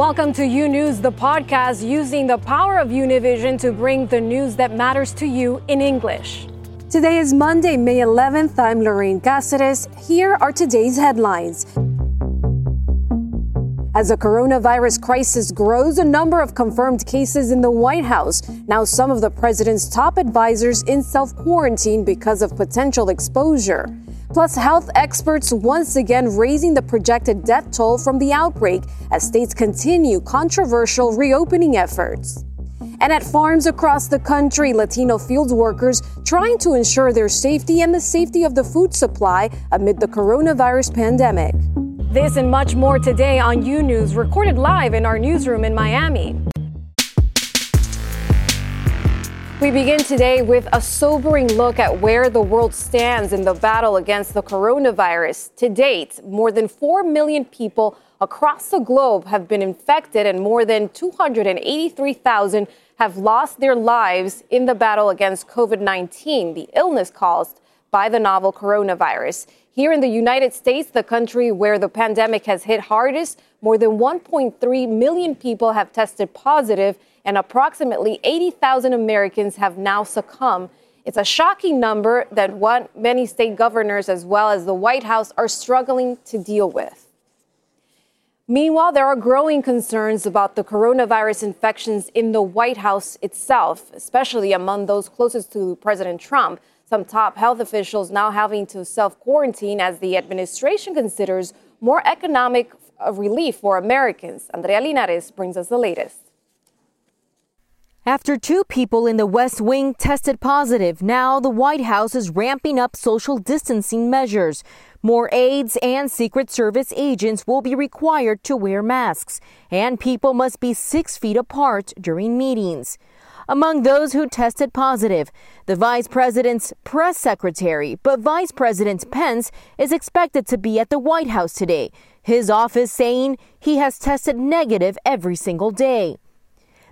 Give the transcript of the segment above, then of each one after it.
Welcome to U News, the podcast using the power of Univision to bring the news that matters to you in English. Today is Monday, May 11th. I'm Lorraine Cáceres. Here are today's headlines. As the coronavirus crisis grows, a number of confirmed cases in the White House. Now, some of the president's top advisors in self quarantine because of potential exposure. Plus, health experts once again raising the projected death toll from the outbreak as states continue controversial reopening efforts. And at farms across the country, Latino field workers trying to ensure their safety and the safety of the food supply amid the coronavirus pandemic. This and much more today on U News, recorded live in our newsroom in Miami. We begin today with a sobering look at where the world stands in the battle against the coronavirus. To date, more than 4 million people across the globe have been infected, and more than 283,000 have lost their lives in the battle against COVID 19, the illness caused by the novel coronavirus. Here in the United States, the country where the pandemic has hit hardest, more than 1.3 million people have tested positive, and approximately 80,000 Americans have now succumbed. It's a shocking number that what many state governors, as well as the White House, are struggling to deal with. Meanwhile, there are growing concerns about the coronavirus infections in the White House itself, especially among those closest to President Trump. Some top health officials now having to self quarantine as the administration considers more economic relief for Americans. Andrea Linares brings us the latest. After two people in the West Wing tested positive, now the White House is ramping up social distancing measures. More aides and Secret Service agents will be required to wear masks, and people must be six feet apart during meetings. Among those who tested positive, the vice president's press secretary, but Vice President Pence is expected to be at the White House today, his office saying he has tested negative every single day.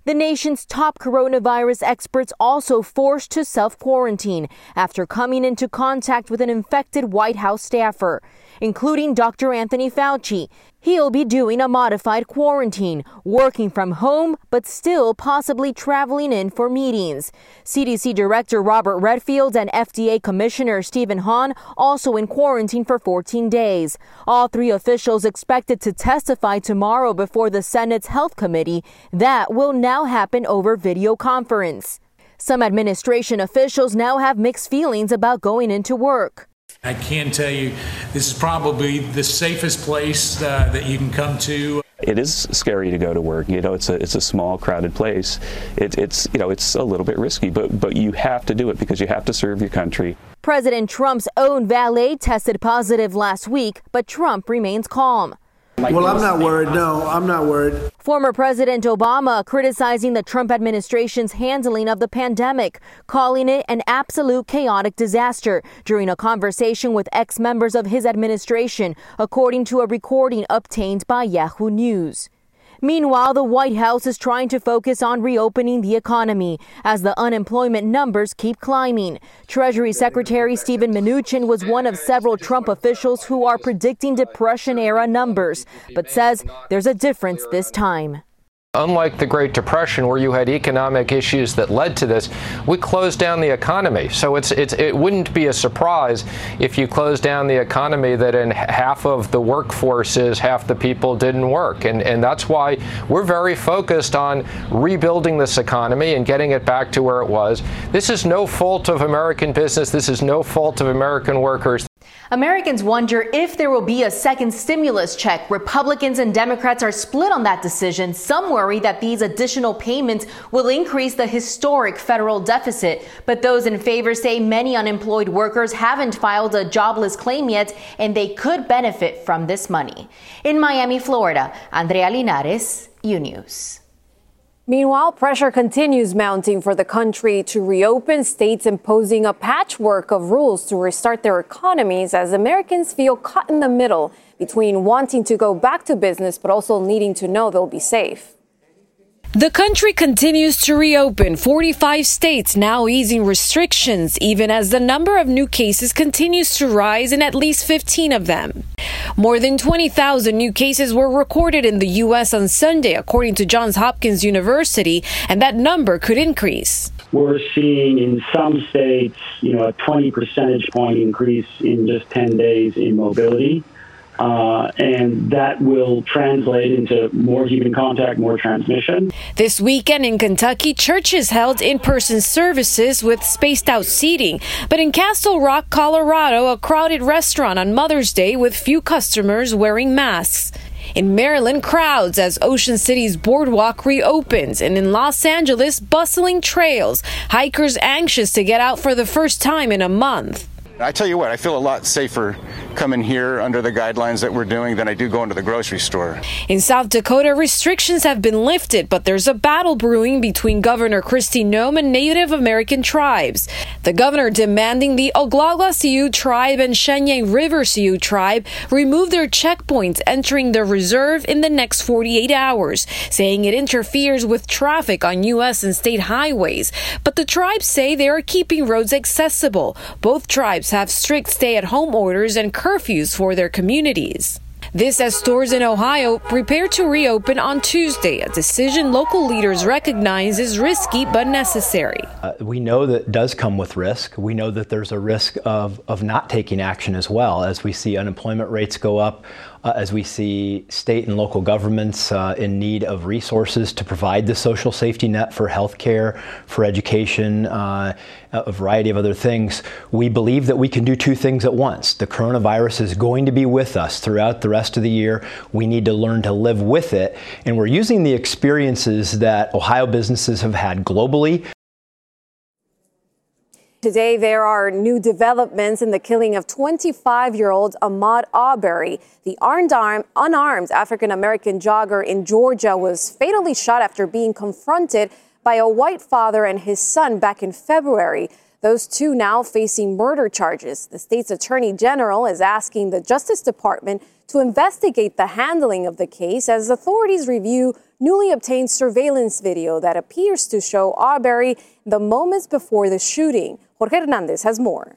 The nation's top coronavirus experts also forced to self quarantine after coming into contact with an infected White House staffer, including Dr. Anthony Fauci. He'll be doing a modified quarantine, working from home, but still possibly traveling in for meetings. CDC Director Robert Redfield and FDA Commissioner Stephen Hahn also in quarantine for 14 days. All three officials expected to testify tomorrow before the Senate's Health Committee. That will now happen over video conference. Some administration officials now have mixed feelings about going into work. I can tell you this is probably the safest place uh, that you can come to. It is scary to go to work. You know, it's a it's a small, crowded place. It, it's you know it's a little bit risky, but but you have to do it because you have to serve your country. President Trump's own valet tested positive last week, but Trump remains calm. Well, I'm not worried. No, I'm not worried. Former President Obama criticizing the Trump administration's handling of the pandemic, calling it an absolute chaotic disaster during a conversation with ex members of his administration, according to a recording obtained by Yahoo News. Meanwhile, the White House is trying to focus on reopening the economy as the unemployment numbers keep climbing. Treasury Secretary Steven Mnuchin was one of several Trump officials who are predicting Depression era numbers, but says there's a difference this time. Unlike the Great Depression, where you had economic issues that led to this, we closed down the economy. So it's, it's, it wouldn't be a surprise if you closed down the economy that in half of the workforce is half the people didn't work. And, and that's why we're very focused on rebuilding this economy and getting it back to where it was. This is no fault of American business. This is no fault of American workers. Americans wonder if there will be a second stimulus check. Republicans and Democrats are split on that decision. Some worry that these additional payments will increase the historic federal deficit. But those in favor say many unemployed workers haven't filed a jobless claim yet and they could benefit from this money. In Miami, Florida, Andrea Linares, U News. Meanwhile, pressure continues mounting for the country to reopen states imposing a patchwork of rules to restart their economies as Americans feel caught in the middle between wanting to go back to business but also needing to know they'll be safe. The country continues to reopen, 45 states now easing restrictions, even as the number of new cases continues to rise in at least 15 of them. More than 20,000 new cases were recorded in the U.S. on Sunday, according to Johns Hopkins University, and that number could increase. We're seeing in some states, you know, a 20 percentage point increase in just 10 days in mobility. Uh, and that will translate into more human contact, more transmission. This weekend in Kentucky, churches held in person services with spaced out seating. But in Castle Rock, Colorado, a crowded restaurant on Mother's Day with few customers wearing masks. In Maryland, crowds as Ocean City's boardwalk reopens, and in Los Angeles, bustling trails, hikers anxious to get out for the first time in a month. I tell you what, I feel a lot safer coming here under the guidelines that we're doing than I do going to the grocery store. In South Dakota, restrictions have been lifted, but there's a battle brewing between Governor Kristi Noem and Native American tribes. The governor demanding the Oglala Sioux tribe and Cheyenne River Sioux tribe remove their checkpoints entering the reserve in the next 48 hours, saying it interferes with traffic on U.S. and state highways. But the tribes say they are keeping roads accessible. Both tribes have strict stay at home orders and curfews for their communities. This as stores in Ohio prepare to reopen on Tuesday, a decision local leaders recognize is risky but necessary. Uh, we know that does come with risk. We know that there's a risk of, of not taking action as well as we see unemployment rates go up, uh, as we see state and local governments uh, in need of resources to provide the social safety net for healthcare, for education, uh, a variety of other things. We believe that we can do two things at once. The coronavirus is going to be with us throughout the rest of the year. We need to learn to live with it. And we're using the experiences that Ohio businesses have had globally Today, there are new developments in the killing of 25 year old Ahmaud Arbery. The unarmed African American jogger in Georgia was fatally shot after being confronted by a white father and his son back in February. Those two now facing murder charges. The state's attorney general is asking the Justice Department to investigate the handling of the case as authorities review newly obtained surveillance video that appears to show Arbery the moments before the shooting. Jorge Hernandez has more.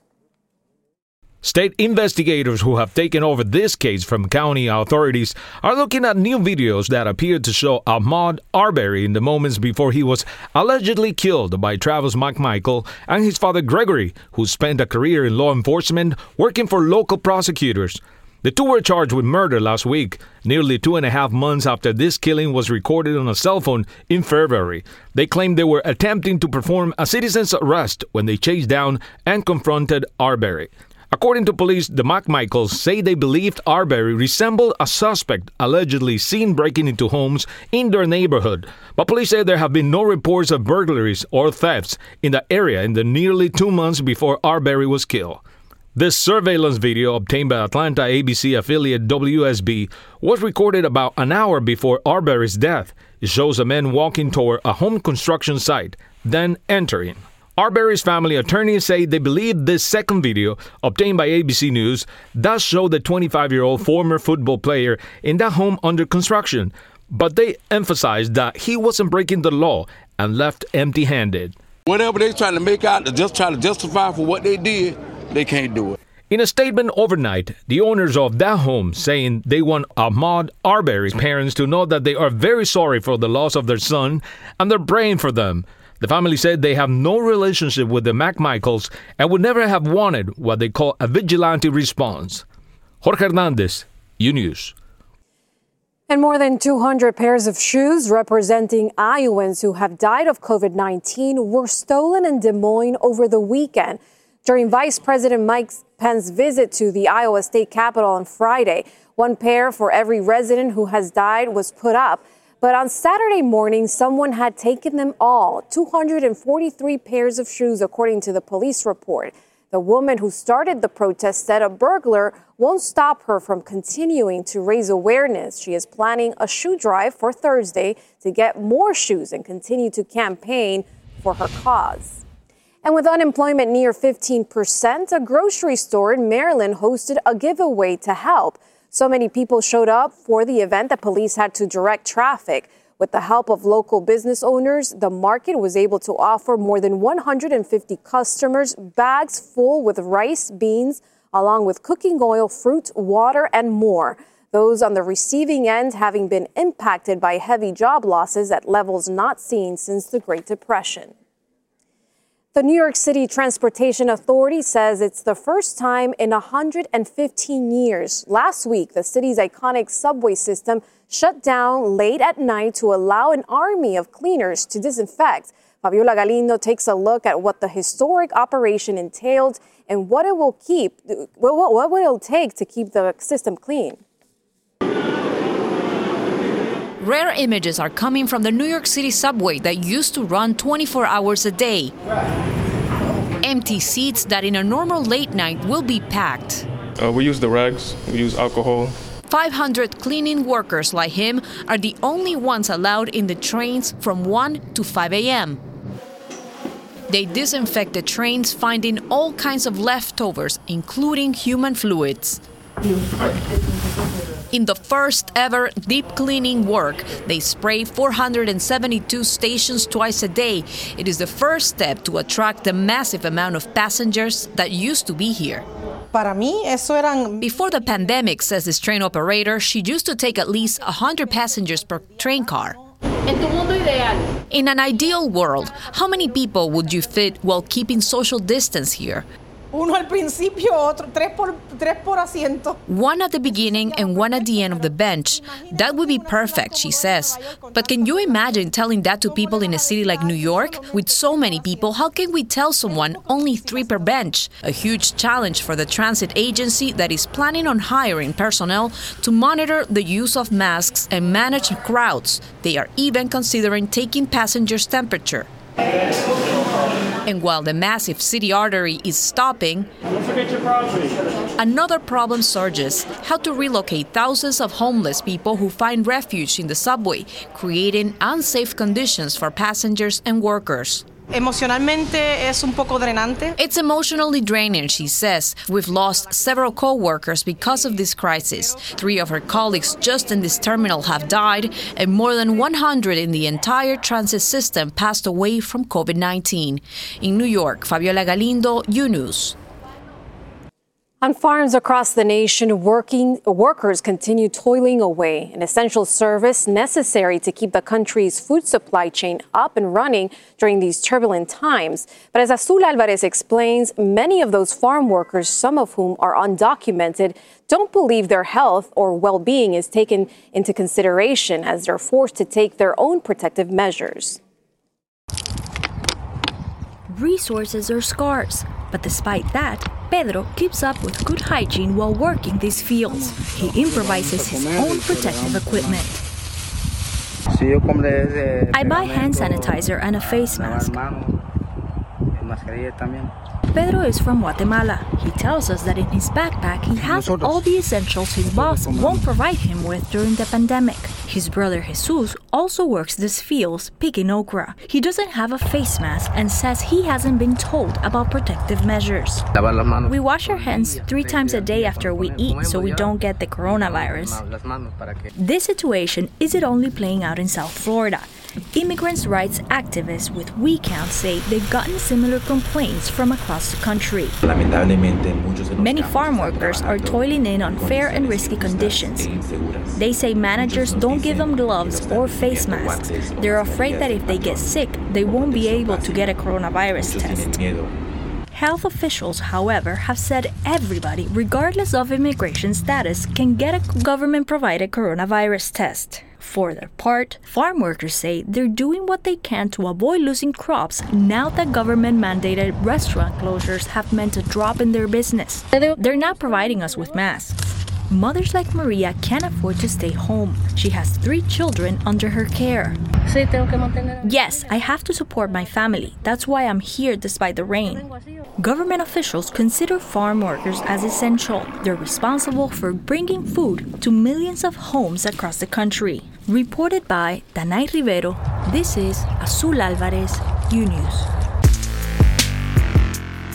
State investigators who have taken over this case from county authorities are looking at new videos that appear to show Ahmaud Arbery in the moments before he was allegedly killed by Travis McMichael and his father Gregory, who spent a career in law enforcement working for local prosecutors. The two were charged with murder last week, nearly two and a half months after this killing was recorded on a cell phone in February. They claimed they were attempting to perform a citizen's arrest when they chased down and confronted Arbery. According to police, the McMichaels say they believed Arbery resembled a suspect allegedly seen breaking into homes in their neighborhood. But police say there have been no reports of burglaries or thefts in the area in the nearly two months before Arbery was killed. This surveillance video obtained by Atlanta ABC affiliate WSB was recorded about an hour before Arbery's death. It shows a man walking toward a home construction site, then entering. Arbery's family attorneys say they believe this second video, obtained by ABC News, does show the 25 year old former football player in that home under construction, but they emphasize that he wasn't breaking the law and left empty handed. Whatever they're trying to make out just try to justify for what they did, they can't do it. In a statement overnight, the owners of that home saying they want Ahmaud Arbery's parents to know that they are very sorry for the loss of their son and they're praying for them. The family said they have no relationship with the McMichaels and would never have wanted what they call a vigilante response. Jorge Hernandez, U News. And more than 200 pairs of shoes representing Iowans who have died of COVID 19 were stolen in Des Moines over the weekend. During Vice President Mike Pence's visit to the Iowa State Capitol on Friday, one pair for every resident who has died was put up. But on Saturday morning, someone had taken them all 243 pairs of shoes, according to the police report. The woman who started the protest said a burglar won't stop her from continuing to raise awareness. She is planning a shoe drive for Thursday to get more shoes and continue to campaign for her cause. And with unemployment near 15%, a grocery store in Maryland hosted a giveaway to help. So many people showed up for the event that police had to direct traffic. With the help of local business owners, the market was able to offer more than 150 customers bags full with rice, beans, along with cooking oil, fruit, water, and more. Those on the receiving end having been impacted by heavy job losses at levels not seen since the Great Depression. The New York City Transportation Authority says it's the first time in 115 years. Last week, the city's iconic subway system shut down late at night to allow an army of cleaners to disinfect. Fabiola Galindo takes a look at what the historic operation entailed and what it will keep, what, what will it take to keep the system clean. Rare images are coming from the New York City subway that used to run 24 hours a day. Empty seats that in a normal late night will be packed. Uh, we use the rags, we use alcohol. 500 cleaning workers like him are the only ones allowed in the trains from 1 to 5 a.m. They disinfect the trains, finding all kinds of leftovers, including human fluids. In the first ever deep cleaning work, they spray 472 stations twice a day. It is the first step to attract the massive amount of passengers that used to be here. Before the pandemic, says this train operator, she used to take at least 100 passengers per train car. In an ideal world, how many people would you fit while keeping social distance here? Uno al principio, otro, tres por, tres por asiento. One at the beginning and one at the end of the bench. That would be perfect, she says. But can you imagine telling that to people in a city like New York? With so many people, how can we tell someone only three per bench? A huge challenge for the transit agency that is planning on hiring personnel to monitor the use of masks and manage crowds. They are even considering taking passengers' temperature. And while the massive city artery is stopping, another problem surges how to relocate thousands of homeless people who find refuge in the subway, creating unsafe conditions for passengers and workers. Emocionalmente es un poco drenante. It's emotionally draining, she says. We've lost several co workers because of this crisis. Three of her colleagues just in this terminal have died, and more than 100 in the entire transit system passed away from COVID 19. In New York, Fabiola Galindo, U News. On farms across the nation, working workers continue toiling away, an essential service necessary to keep the country's food supply chain up and running during these turbulent times. But as Azul Alvarez explains, many of those farm workers, some of whom are undocumented, don't believe their health or well-being is taken into consideration as they're forced to take their own protective measures. Resources are scarce, but despite that, Pedro keeps up with good hygiene while working these fields. He improvises his own protective equipment. I buy hand sanitizer and a face mask. Pedro is from Guatemala. He tells us that in his backpack he has all the essentials his boss won't provide him with during the pandemic. His brother Jesus also works these fields picking okra. He doesn't have a face mask and says he hasn't been told about protective measures. We wash our hands three times a day after we eat so we don't get the coronavirus. This situation isn't only playing out in South Florida. Immigrants' rights activists with WeCount say they've gotten similar complaints from across the country. Many farm workers are toiling in unfair and risky conditions. They say managers don't give them gloves or face masks. They're afraid that if they get sick, they won't be able to get a coronavirus test. Health officials, however, have said everybody, regardless of immigration status, can get a government provided coronavirus test. For their part, farm workers say they're doing what they can to avoid losing crops now that government mandated restaurant closures have meant a drop in their business. They're not providing us with masks. Mothers like Maria can't afford to stay home. She has three children under her care. Yes, I have to support my family. That's why I'm here despite the rain. Government officials consider farm workers as essential. They're responsible for bringing food to millions of homes across the country. Reported by Danay Rivero, this is Azul Alvarez, U News.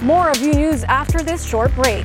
More of U News after this short break.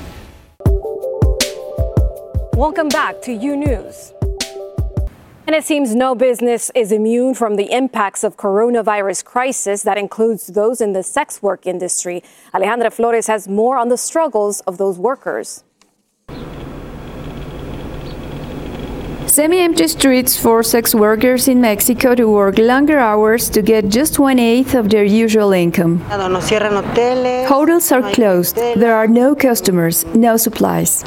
Welcome back to U News. And it seems no business is immune from the impacts of coronavirus crisis that includes those in the sex work industry. Alejandra Flores has more on the struggles of those workers. Semi-empty streets force sex workers in Mexico to work longer hours to get just one-eighth of their usual income. Hotels are closed. There are no customers, no supplies.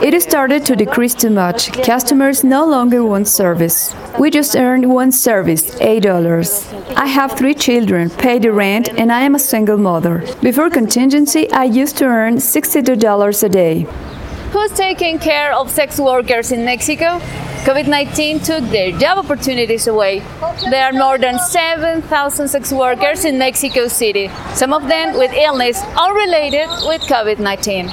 It started to decrease too much. Customers no longer want service. We just earned one service, $8. I have three children, pay the rent, and I am a single mother. Before contingency, I used to earn $62 a day. Who's taking care of sex workers in Mexico? COVID 19 took their job opportunities away. There are more than 7,000 sex workers in Mexico City, some of them with illness unrelated with COVID 19.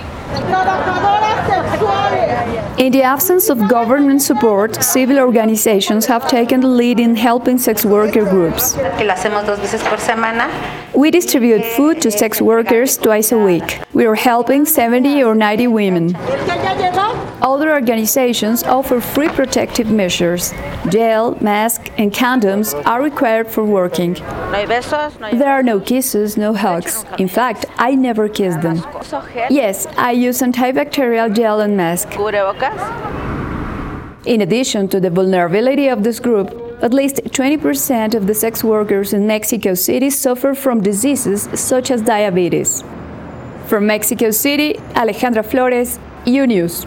In the absence of government support, civil organizations have taken the lead in helping sex worker groups. We distribute food to sex workers twice a week. We are helping 70 or 90 women. Other organizations offer free protective measures. Gel, mask, and condoms are required for working. There are no kisses, no hugs. In fact, I never kiss them. Yes, I use antibacterial gel and mask. In addition to the vulnerability of this group, at least 20% of the sex workers in Mexico City suffer from diseases such as diabetes. From Mexico City, Alejandra Flores, U News.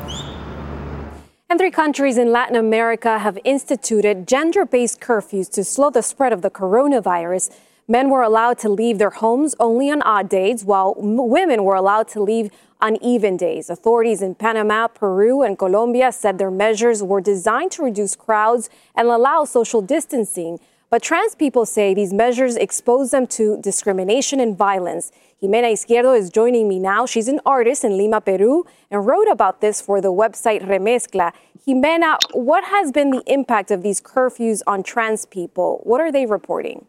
And three countries in Latin America have instituted gender based curfews to slow the spread of the coronavirus. Men were allowed to leave their homes only on odd days, while women were allowed to leave on even days. Authorities in Panama, Peru, and Colombia said their measures were designed to reduce crowds and allow social distancing. But trans people say these measures expose them to discrimination and violence. Jimena Izquierdo is joining me now. She's an artist in Lima, Peru, and wrote about this for the website Remezcla. Jimena, what has been the impact of these curfews on trans people? What are they reporting?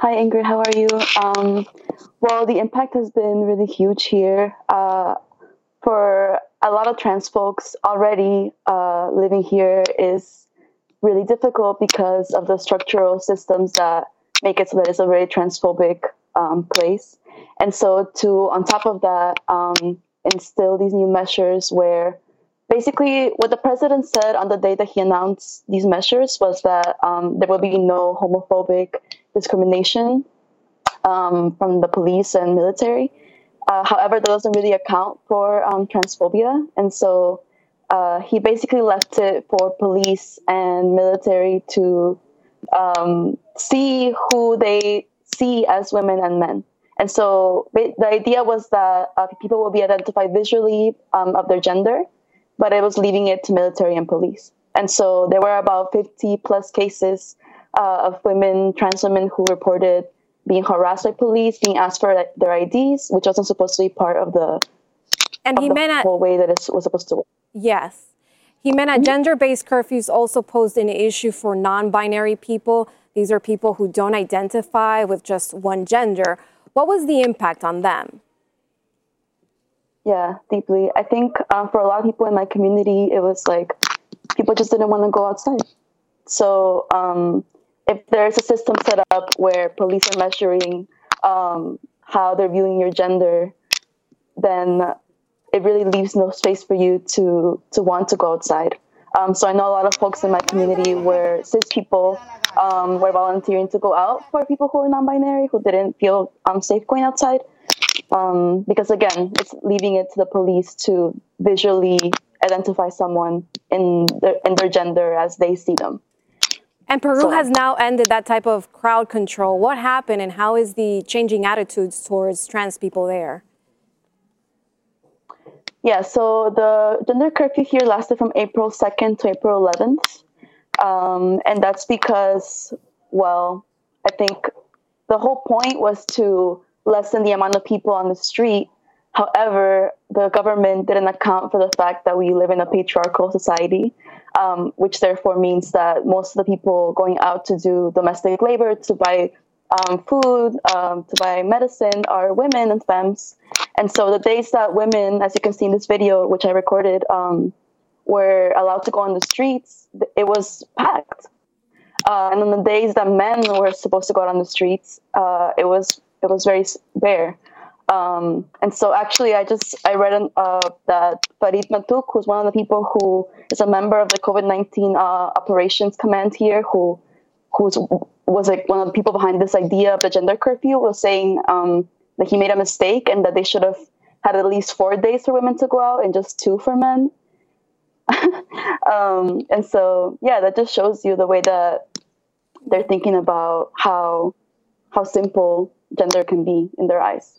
Hi, Ingrid. How are you? Um, well, the impact has been really huge here. Uh, for a lot of trans folks already uh, living here is really difficult because of the structural systems that make it so that it's a very transphobic um, place. And so, to on top of that, um, instill these new measures where basically what the president said on the day that he announced these measures was that um, there will be no homophobic discrimination um, from the police and military. Uh, however, that doesn't really account for um, transphobia. And so uh, he basically left it for police and military to um, see who they see as women and men. And so the idea was that uh, people will be identified visually um, of their gender, but it was leaving it to military and police. And so there were about 50 plus cases uh, of women, trans women, who reported being harassed by police, being asked for their IDs, which wasn't supposed to be part of the, and of he the meant whole way that it was supposed to work. Yes. Jimena, gender based curfews also posed an issue for non binary people. These are people who don't identify with just one gender. What was the impact on them? Yeah, deeply. I think um, for a lot of people in my community, it was like people just didn't want to go outside. So um, if there's a system set up where police are measuring um, how they're viewing your gender, then it really leaves no space for you to to want to go outside. Um, so I know a lot of folks in my community where cis people um, were volunteering to go out for people who are non-binary who didn't feel um, safe going outside. Um, because again, it's leaving it to the police to visually identify someone in their, in their gender as they see them. And Peru So- has now ended that type of crowd control. What happened and how is the changing attitudes towards trans people there? Yeah, so the gender curfew here lasted from April 2nd to April 11th. Um, and that's because, well, I think the whole point was to lessen the amount of people on the street. However, the government didn't account for the fact that we live in a patriarchal society, um, which therefore means that most of the people going out to do domestic labor, to buy um, food, um, to buy medicine are women and femmes. And so the days that women, as you can see in this video, which I recorded, um, were allowed to go on the streets, it was packed. Uh, and on the days that men were supposed to go out on the streets, uh, it was it was very bare. Um, and so actually, I just I read uh, that Farid Matuk, who's one of the people who is a member of the COVID nineteen uh, operations command here, who who's was like one of the people behind this idea of the gender curfew, was saying um, that he made a mistake and that they should have had at least four days for women to go out and just two for men. um, and so, yeah, that just shows you the way that they're thinking about how how simple gender can be in their eyes.